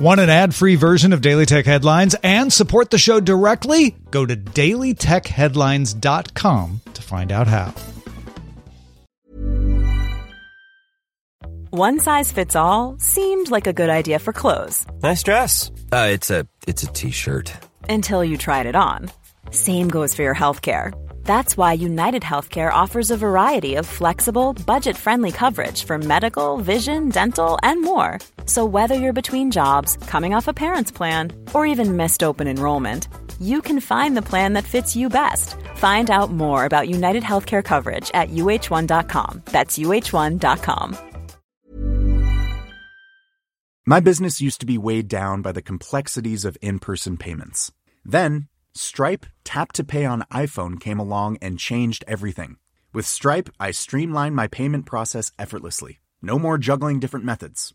Want an ad free version of Daily Tech Headlines and support the show directly? Go to dailytechheadlines.com to find out how. One size fits all seemed like a good idea for clothes Nice dress. Uh, it's a it's a t-shirt. until you tried it on. Same goes for your healthcare. That's why United Healthcare offers a variety of flexible, budget friendly coverage for medical, vision, dental, and more. So, whether you're between jobs, coming off a parent's plan, or even missed open enrollment, you can find the plan that fits you best. Find out more about United Healthcare coverage at uh1.com. That's uh1.com. My business used to be weighed down by the complexities of in person payments. Then, Stripe Tap to Pay on iPhone came along and changed everything. With Stripe, I streamlined my payment process effortlessly. No more juggling different methods.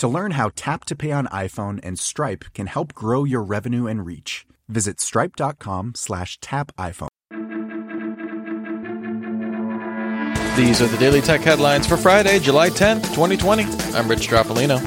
To learn how Tap to Pay on iPhone and Stripe can help grow your revenue and reach, visit stripe.com slash tap iPhone. These are the Daily Tech headlines for Friday, July 10th, 2020. I'm Rich Stroffolino.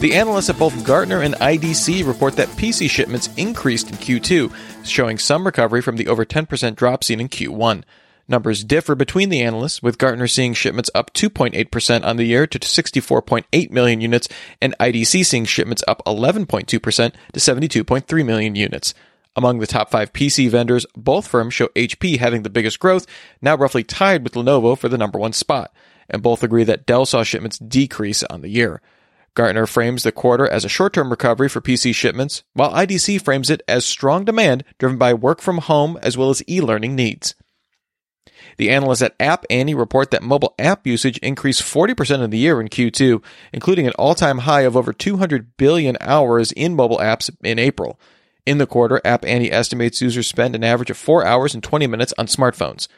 The analysts at both Gartner and IDC report that PC shipments increased in Q2, showing some recovery from the over 10% drop seen in Q1. Numbers differ between the analysts, with Gartner seeing shipments up 2.8% on the year to 64.8 million units, and IDC seeing shipments up 11.2% to 72.3 million units. Among the top five PC vendors, both firms show HP having the biggest growth, now roughly tied with Lenovo for the number one spot, and both agree that Dell saw shipments decrease on the year. Gartner frames the quarter as a short term recovery for PC shipments, while IDC frames it as strong demand driven by work from home as well as e learning needs. The analysts at App Annie report that mobile app usage increased 40% in the year in Q2, including an all time high of over 200 billion hours in mobile apps in April. In the quarter, App Annie estimates users spend an average of 4 hours and 20 minutes on smartphones.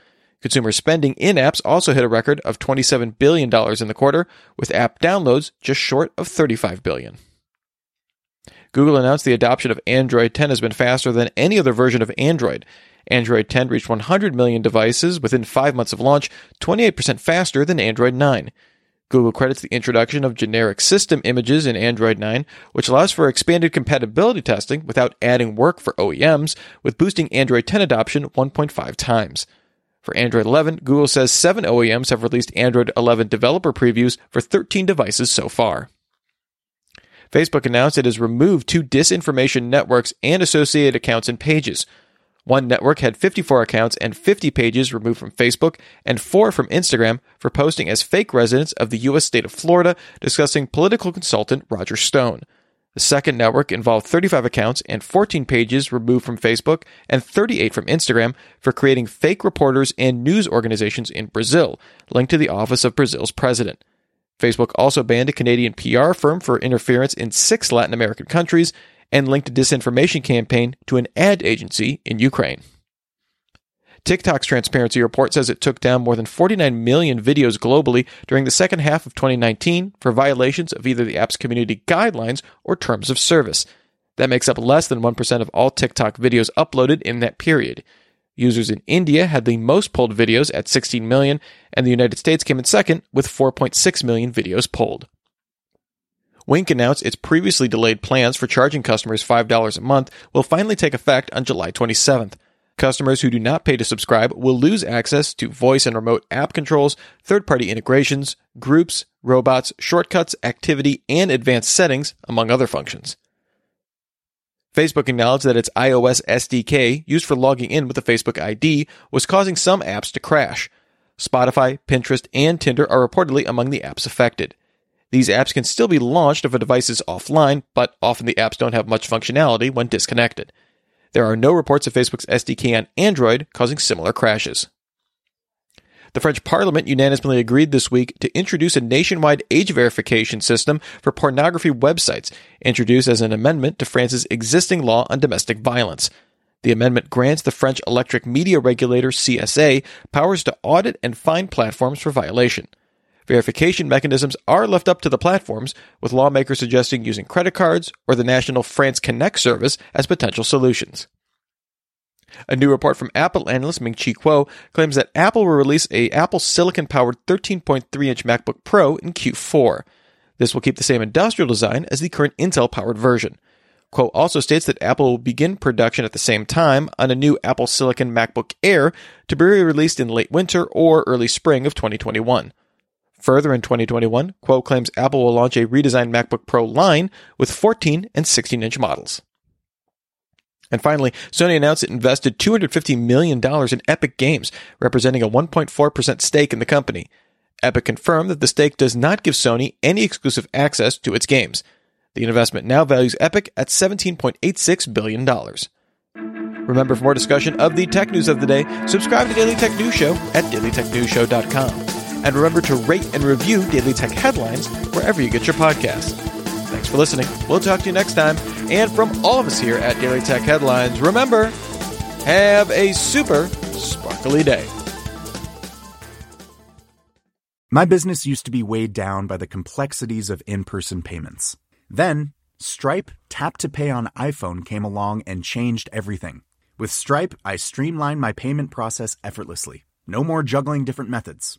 Consumer spending in apps also hit a record of $27 billion in the quarter, with app downloads just short of 35 billion. Google announced the adoption of Android 10 has been faster than any other version of Android. Android 10 reached 100 million devices within five months of launch, 28% faster than Android 9. Google credits the introduction of generic system images in Android 9, which allows for expanded compatibility testing without adding work for OEMs, with boosting Android 10 adoption 1.5 times. For Android 11, Google says seven OEMs have released Android 11 developer previews for 13 devices so far. Facebook announced it has removed two disinformation networks and associated accounts and pages. One network had 54 accounts and 50 pages removed from Facebook, and four from Instagram for posting as fake residents of the U.S. state of Florida discussing political consultant Roger Stone. The second network involved 35 accounts and 14 pages removed from Facebook and 38 from Instagram for creating fake reporters and news organizations in Brazil, linked to the office of Brazil's president. Facebook also banned a Canadian PR firm for interference in six Latin American countries and linked a disinformation campaign to an ad agency in Ukraine. TikTok's transparency report says it took down more than 49 million videos globally during the second half of 2019 for violations of either the app's community guidelines or terms of service. That makes up less than 1% of all TikTok videos uploaded in that period. Users in India had the most pulled videos at 16 million, and the United States came in second with 4.6 million videos pulled. Wink announced its previously delayed plans for charging customers $5 a month will finally take effect on July 27th. Customers who do not pay to subscribe will lose access to voice and remote app controls, third party integrations, groups, robots, shortcuts, activity, and advanced settings, among other functions. Facebook acknowledged that its iOS SDK, used for logging in with a Facebook ID, was causing some apps to crash. Spotify, Pinterest, and Tinder are reportedly among the apps affected. These apps can still be launched if a device is offline, but often the apps don't have much functionality when disconnected. There are no reports of Facebook's SDK on Android causing similar crashes. The French Parliament unanimously agreed this week to introduce a nationwide age verification system for pornography websites, introduced as an amendment to France's existing law on domestic violence. The amendment grants the French electric media regulator CSA powers to audit and fine platforms for violation. Verification mechanisms are left up to the platforms, with lawmakers suggesting using credit cards or the national France Connect service as potential solutions. A new report from Apple analyst Ming Chi Kuo claims that Apple will release a Apple Silicon powered 13.3 inch MacBook Pro in Q4. This will keep the same industrial design as the current Intel powered version. Kuo also states that Apple will begin production at the same time on a new Apple Silicon MacBook Air to be released in late winter or early spring of 2021. Further in 2021, Kuo claims Apple will launch a redesigned MacBook Pro line with 14 and 16 inch models. And finally, Sony announced it invested $250 million in Epic Games, representing a 1.4% stake in the company. Epic confirmed that the stake does not give Sony any exclusive access to its games. The investment now values Epic at $17.86 billion. Remember, for more discussion of the tech news of the day, subscribe to Daily Tech News Show at dailytechnewsshow.com. And remember to rate and review Daily Tech headlines wherever you get your podcasts. Thanks for listening. We'll talk to you next time. And from all of us here at Daily Tech Headlines, remember, have a super sparkly day. My business used to be weighed down by the complexities of in person payments. Then, Stripe Tap to Pay on iPhone came along and changed everything. With Stripe, I streamlined my payment process effortlessly. No more juggling different methods.